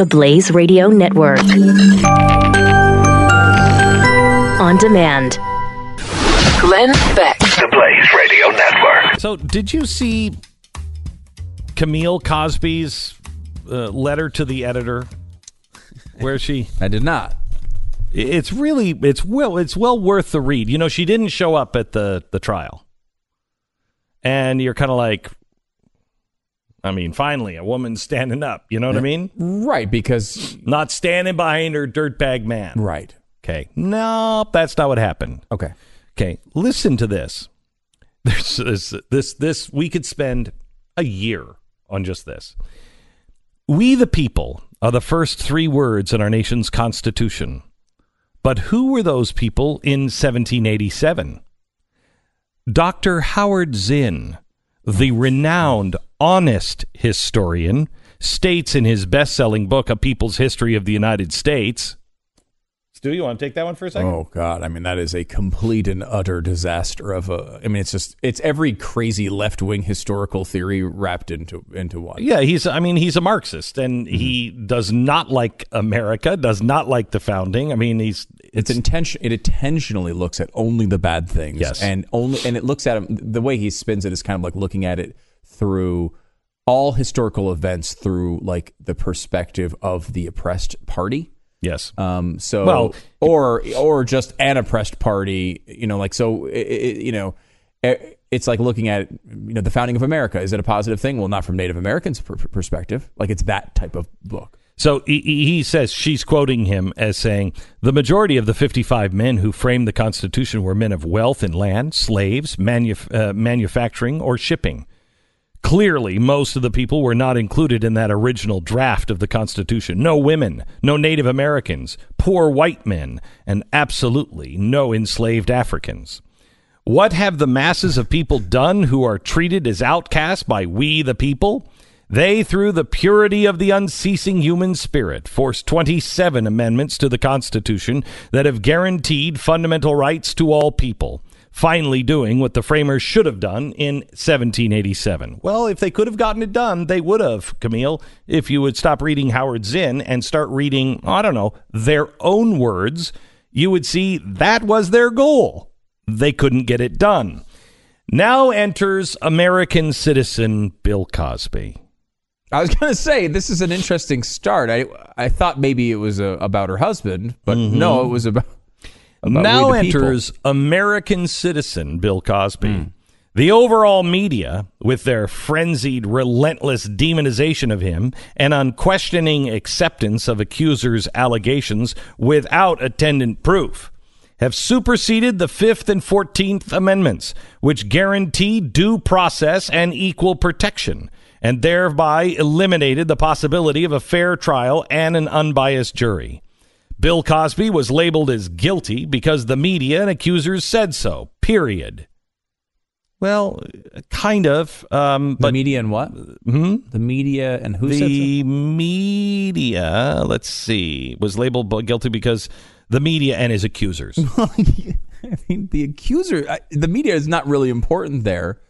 the Blaze Radio Network. On demand. Glenn Beck. The Blaze Radio Network. So, did you see Camille Cosby's uh, letter to the editor, where she? I did not. It's really it's well it's well worth the read. You know, she didn't show up at the the trial, and you're kind of like, I mean, finally, a woman standing up. You know what I mean? Right, because Not standing behind her dirtbag man. right. Okay. No, that's not what happened. Okay. Okay, listen to this. There's this, this, this, we could spend a year on just this. We the people are the first three words in our nation's constitution. But who were those people in 1787? Dr. Howard Zinn, the renowned, honest historian, states in his best selling book, A People's History of the United States. Stu, you want to take that one for a second? Oh God, I mean that is a complete and utter disaster of a. I mean, it's just it's every crazy left wing historical theory wrapped into into one. Yeah, he's. I mean, he's a Marxist, and mm-hmm. he does not like America. Does not like the founding. I mean, he's. It's intention. It intentionally looks at only the bad things. Yes. and only and it looks at him. The way he spins it is kind of like looking at it through all historical events through like the perspective of the oppressed party. Yes. Um, so, Well- or or just an oppressed party, you know, like so, i i you know, eh, it's like looking at you know the founding of America. Is it a positive thing? Well, not from Native Americans' per- perspective. Like it's that type of book. So he says she's quoting him as saying the majority of the 55 men who framed the Constitution were men of wealth and land, slaves, manuf- uh, manufacturing, or shipping. Clearly, most of the people were not included in that original draft of the Constitution. No women, no Native Americans, poor white men, and absolutely no enslaved Africans. What have the masses of people done who are treated as outcasts by we the people? They, through the purity of the unceasing human spirit, forced 27 amendments to the Constitution that have guaranteed fundamental rights to all people, finally doing what the framers should have done in 1787. Well, if they could have gotten it done, they would have, Camille, if you would stop reading Howard Zinn and start reading, I don't know, their own words, you would see that was their goal. They couldn't get it done. Now enters American citizen Bill Cosby. I was going to say this is an interesting start. I I thought maybe it was uh, about her husband, but no, it was about. Now the people. enters American citizen Bill Cosby. The overall media, with their frenzied, relentless demonization of him and unquestioning acceptance of accusers' allegations without attendant proof, have superseded the Fifth and Fourteenth Amendments, which guarantee due process and equal protection, and thereby eliminated the possibility of a fair trial and an unbiased jury. Bill Cosby was labeled as guilty because the media and accusers said so. Period. Well, kind of, um, the media and what? hmm? The media and who said the media, let's see, was labeled guilty because the media and his accusers. I mean, the accuser, I, the media is not really important there.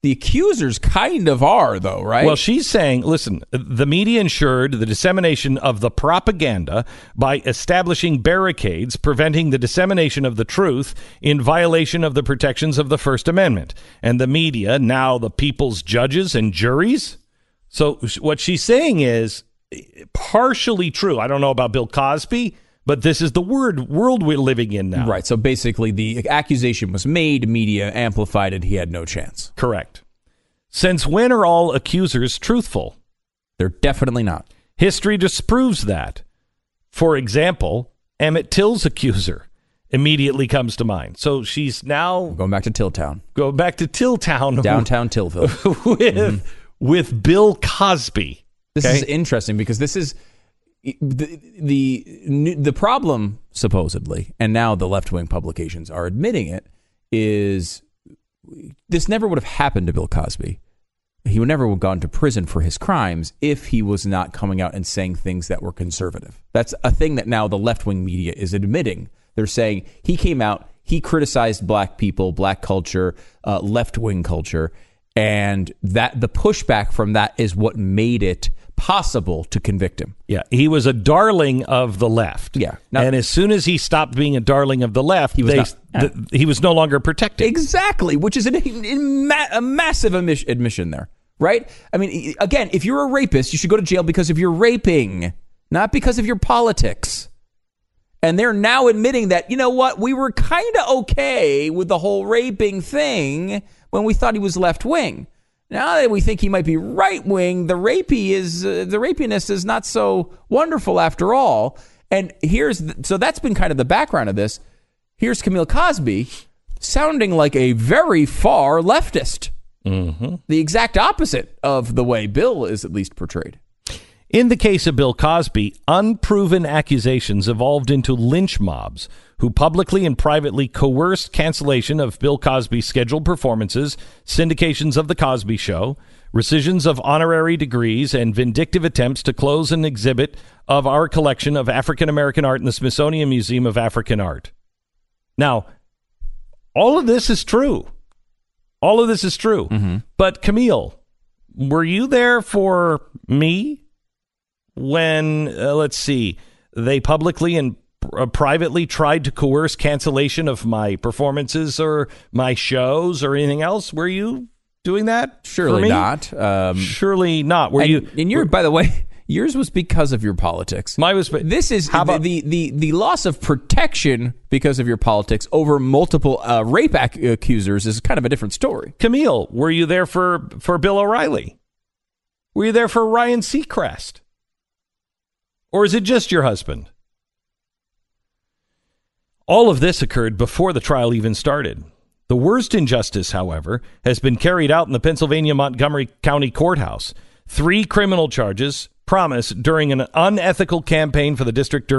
The accusers kind of are, though, right? Well, she's saying, listen, the media ensured the dissemination of the propaganda by establishing barricades preventing the dissemination of the truth in violation of the protections of the First Amendment. And the media, now the people's judges and juries. So what she's saying is partially true. I don't know about Bill Cosby, but this is the word world we're living in now. right. So basically, the accusation was made, media amplified it. He had no chance. Correct. Since when are all accusers truthful? They're definitely not. History disproves that. For example, Emmett Till's accuser immediately comes to mind. So she's now Going back to Tilltown, go back to Tilltown downtown Tillville. with with Bill Cosby. This Okay. is interesting because this is the the the problem supposedly, and now the left wing publications are admitting it. Is this never would have happened to Bill Cosby? He would never have gone to prison for his crimes if he was not coming out and saying things that were conservative. That's a thing that now the left wing media is admitting. They're saying he came out, he criticized black people, black culture, uh, left wing culture, and that the pushback from that is what made it possible to convict him. Yeah, he was a darling of the left. Yeah. Now- and as soon as he stopped being a darling of the left, He was they, not- th- he was no longer protected. Exactly, which is an, a massive admis- admission there, right? I mean, again, if you're a rapist, you should go to jail because of your raping, not because of your politics. And they're now admitting that, you know what, we were kind of okay with the whole raping thing when we thought he was left wing. Now that we think he might be right wing, the rapey is uh, the rapiness is not so wonderful after all. And here's the, so that's been kind of the background of this. Here's Camille Cosby sounding like a very far leftist. Mm-hmm. The exact opposite of the way Bill is at least portrayed. In the case of Bill Cosby, unproven accusations evolved into lynch mobs who publicly and privately coerced cancellation of Bill Cosby's scheduled performances, syndications of The Cosby Show, rescissions of honorary degrees, and vindictive attempts to close an exhibit of our collection of African American art in the Smithsonian Museum of African Art. Now, all of this is true. All of this is true. Mm-hmm. But Camille, were you there for me when, uh, let's see, they publicly and uh, privately tried to coerce cancellation of my performances or my shows or anything else? Were you doing that? Surely not. Um, Surely not. Were and, you? and you're, by the way, yours was because of your politics. My was. This is How about- the, the the loss of protection because of your politics over multiple uh, rape ac- accusers is kind of a different story. Camille, were you there for for Bill O'Reilly? Were you there for Ryan Seacrest? Or is it just your husband? All of this occurred before the trial even started. The worst injustice, however, has been carried out in the Pennsylvania Montgomery County Courthouse. Three criminal charges promised during an unethical campaign for the district uh,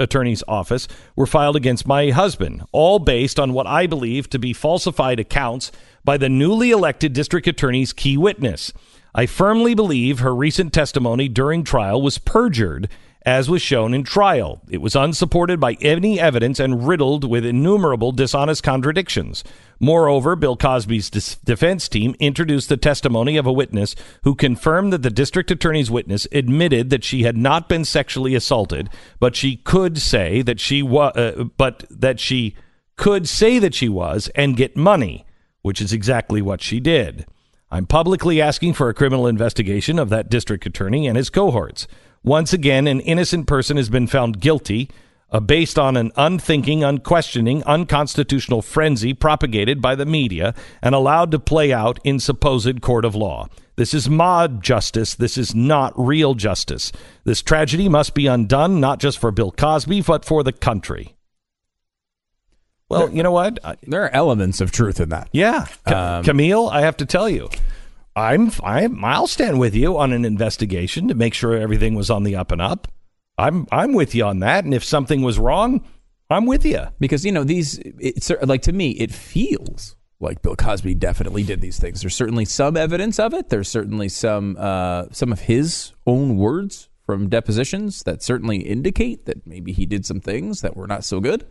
attorney's office were filed against my husband, all based on what I believe to be falsified accounts by the newly elected district attorney's key witness. I firmly believe her recent testimony during trial was perjured, as was shown in trial. It was unsupported by any evidence and riddled with innumerable dishonest contradictions. Moreover, Bill Cosby's dis- defense team introduced the testimony of a witness who confirmed that the district attorney's witness admitted that she had not been sexually assaulted, but she could say that she was, uh, but that she could say that she was and get money, which is exactly what she did. I'm publicly asking for a criminal investigation of that district attorney and his cohorts. Once again, an innocent person has been found guilty uh, based on an unthinking, unquestioning, unconstitutional frenzy propagated by the media and allowed to play out in supposed court of law. This is mob justice. This is not real justice. This tragedy must be undone, not just for Bill Cosby, but for the country. Well, you know what? There are elements of truth in that. yeah, Ca- Camille, I have to tell you, I'm I'm I'll stand with you on an investigation to make sure everything was on the up and up. I'm I'm with you on that, and if something was wrong, I'm with you. because you know these it's like to me it feels like Bill Cosby definitely did these things. There's certainly some evidence of it. There's certainly some uh, some of his own words from depositions that certainly indicate that maybe he did some things that were not so good.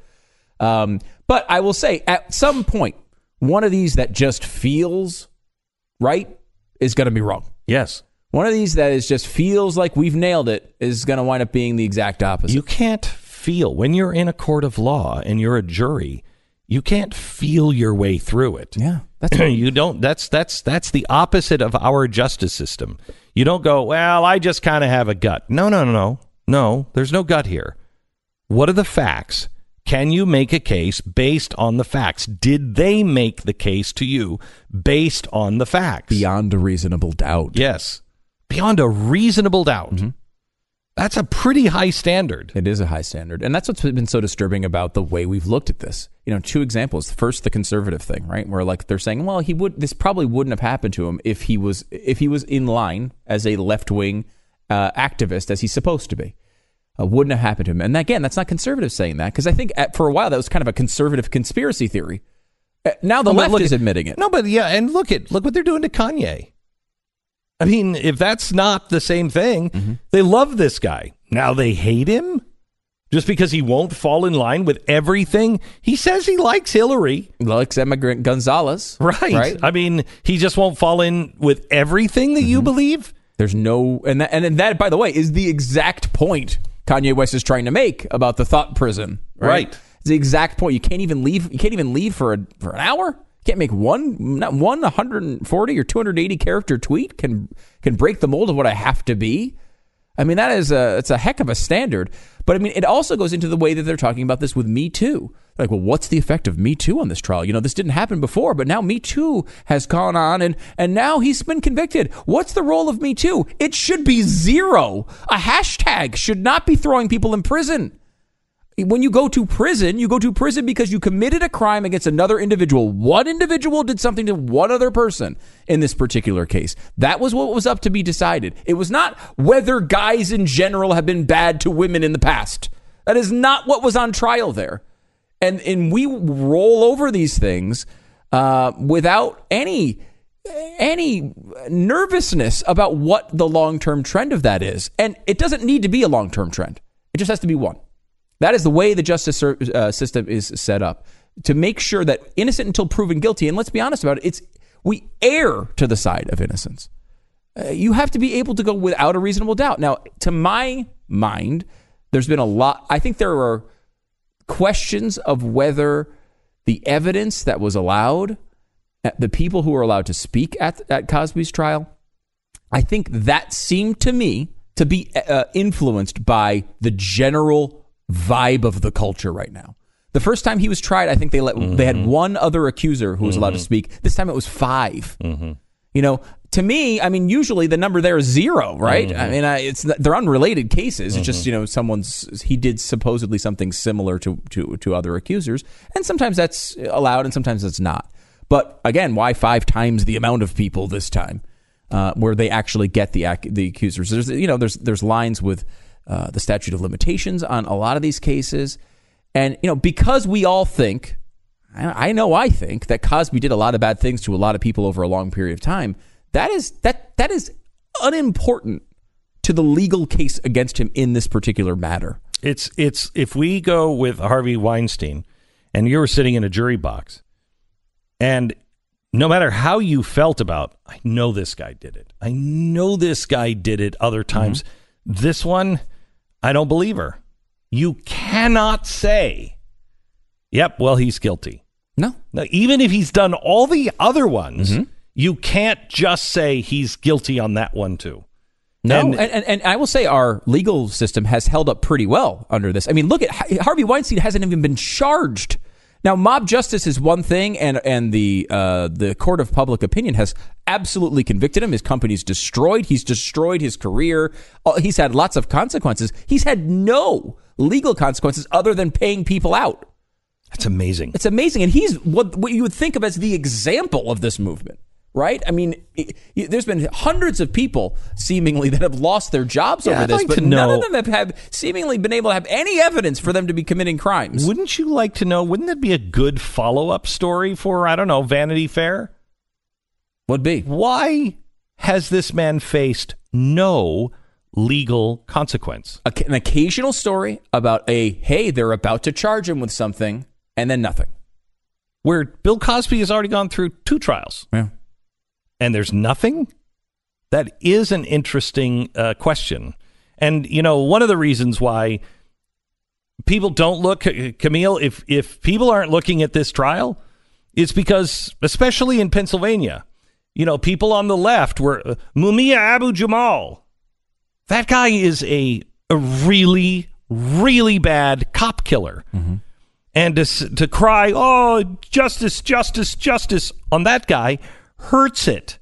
Um, but I will say, at some point, one of these that just feels right is going to be wrong. Yes, One of these that is just feels like we've nailed it is going to wind up being the exact opposite. you can't feel when you're in a court of law and you're a jury. You can't feel your way through it. yeah, that's you don't that's that's that's the opposite of our justice system you don't go well i just kind of have a gut no no no no no there's no gut here what are the facts can you make a case based on the facts did they make the case to you based on the facts beyond a reasonable doubt. yes beyond a reasonable doubt Mm-hmm. that's a pretty high standard It is a high standard. And that's what's been so disturbing about the way we've looked at this. You know, two examples. First, the conservative thing, right? Where like they're saying, well, he would this probably wouldn't have happened to him if he was if he was in line as a left wing uh, activist as he's supposed to be. Uh, wouldn't have happened to him. And again, that's not conservative saying that because I think at, for a while that was kind of a conservative conspiracy theory. Uh, now the but left is at- admitting it. No, but yeah, and look at look what they're doing to Kanye. I mean, if that's not the same thing, Mm-hmm. they love this guy. Now they hate him just because he won't fall in line with everything. He says he likes Hillary. Like Emma Gonzalez, Right. Right. I mean, he just won't fall in with everything that you Mm-hmm. believe. There's no, and that, and that, by the way, is the exact point Kanye West is trying to make about the thought prison. Right. Right. It's the exact point. You can't even leave. You can't even leave for a for an hour. You can't make one, not one 140 or 280 character tweet can can break the mold of what I have to be. I mean, that is a it's a heck of a standard. But I mean, it also goes into the way that they're talking about this with Me Too. Like, well, what's the effect of Me Too on this trial? You know, this didn't happen before, but now Me Too has gone on, and and now he's been convicted. What's the role of Me Too? It should be zero. A hashtag should not be throwing people in prison. When you go to prison, you go to prison because you committed a crime against another individual. One individual did something to one other person in this particular case. That was what was up to be decided. It was not whether guys in general have been bad to women in the past. That is not what was on trial there. And and we roll over these things uh, without any any nervousness about what the long term trend of that is. And it doesn't need to be a long term trend. It just has to be one. That is the way the justice uh, system is set up to make sure that innocent until proven guilty. And let's be honest about it, it's we err to the side of innocence. Uh, you have to be able to go without a reasonable doubt. Now, to my mind, there's been a lot. I think there are questions of whether the evidence that was allowed, uh, the people who were allowed to speak at at Cosby's trial, I think that seemed to me to be uh, influenced by the general vibe of the culture right now. The first time he was tried, I think they let they had one other accuser who was allowed to speak. This time it was 5 You know, to me, I mean, usually the number there is zero, right? I mean, I, it's they're unrelated cases. It's just you know someone's he did supposedly something similar to to to other accusers, and sometimes that's allowed and sometimes it's not. But again, why five times the amount of people this time? uh, where they actually get the ac- the accusers. There's you know there's there's lines with uh, the statute of limitations on a lot of these cases, and you know because we all think, I I know I think that Cosby did a lot of bad things to a lot of people over a long period of time. That is that that is unimportant to the legal case against him in this particular matter. It's it's if we go with Harvey Weinstein and you were sitting in a jury box and no matter how you felt about I know this guy did it. I know this guy did it other mm-hmm. times. This one I don't believe her. You cannot say yep, well he's guilty. No, Now, even if he's done all the other ones, mm-hmm. You can't just say he's guilty on that one too. No, And- and, and, I will say our legal system has held up pretty well under this. I mean, look at Harvey Weinstein hasn't even been charged. Now, mob justice is one thing, and and the uh, the court of public opinion has absolutely convicted him. His company's destroyed. He's destroyed his career. Uh, He's had lots of consequences. He's had no legal consequences other than paying people out. That's amazing. It's amazing, and he's what what you would think of as the example of this movement, right? I mean, it, it- there's been hundreds of people seemingly that have lost their jobs Yeah, over I'd this, like but none of them have, have seemingly been able to have any evidence for them to be committing crimes. Wouldn't you like to know? Wouldn't that be a good follow up story for, I don't know, Vanity Fair? Would be Why has this man faced no legal consequence? A- an occasional story about a hey, they're about to charge him with something, and then nothing. Where Bill Cosby has already gone through two trials Yeah. And there's nothing? That is an interesting uh, question. And, you know, one of the reasons why people don't look, Camille, if, if people aren't looking at this trial, it's because, especially in Pennsylvania, you know, people on the left were uh, Mumia Abu Jamal. That guy is a, a really, really bad cop killer. And to, to cry, oh, justice, justice, justice on that guy hurts it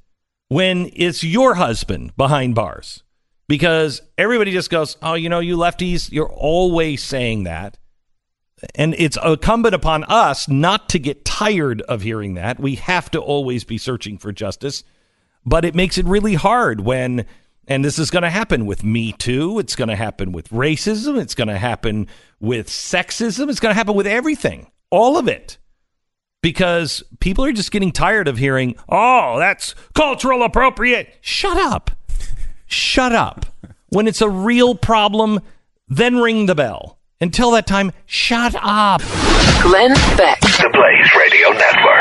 when it's your husband behind bars. Because everybody just goes, oh, you know, you lefties, you're always saying that. And it's incumbent upon us not to get tired of hearing that. We have to always be searching for justice. But it makes it really hard when, and this is going to happen with Me Too. It's going to happen with racism. It's going to happen with sexism. It's going to happen with everything, all of it. Because people are just getting tired of hearing, oh, that's cultural appropriate. Shut up. Shut up. When it's a real problem, then ring the bell. Until that time, shut up. Glenn Beck. The Blaze Radio Network.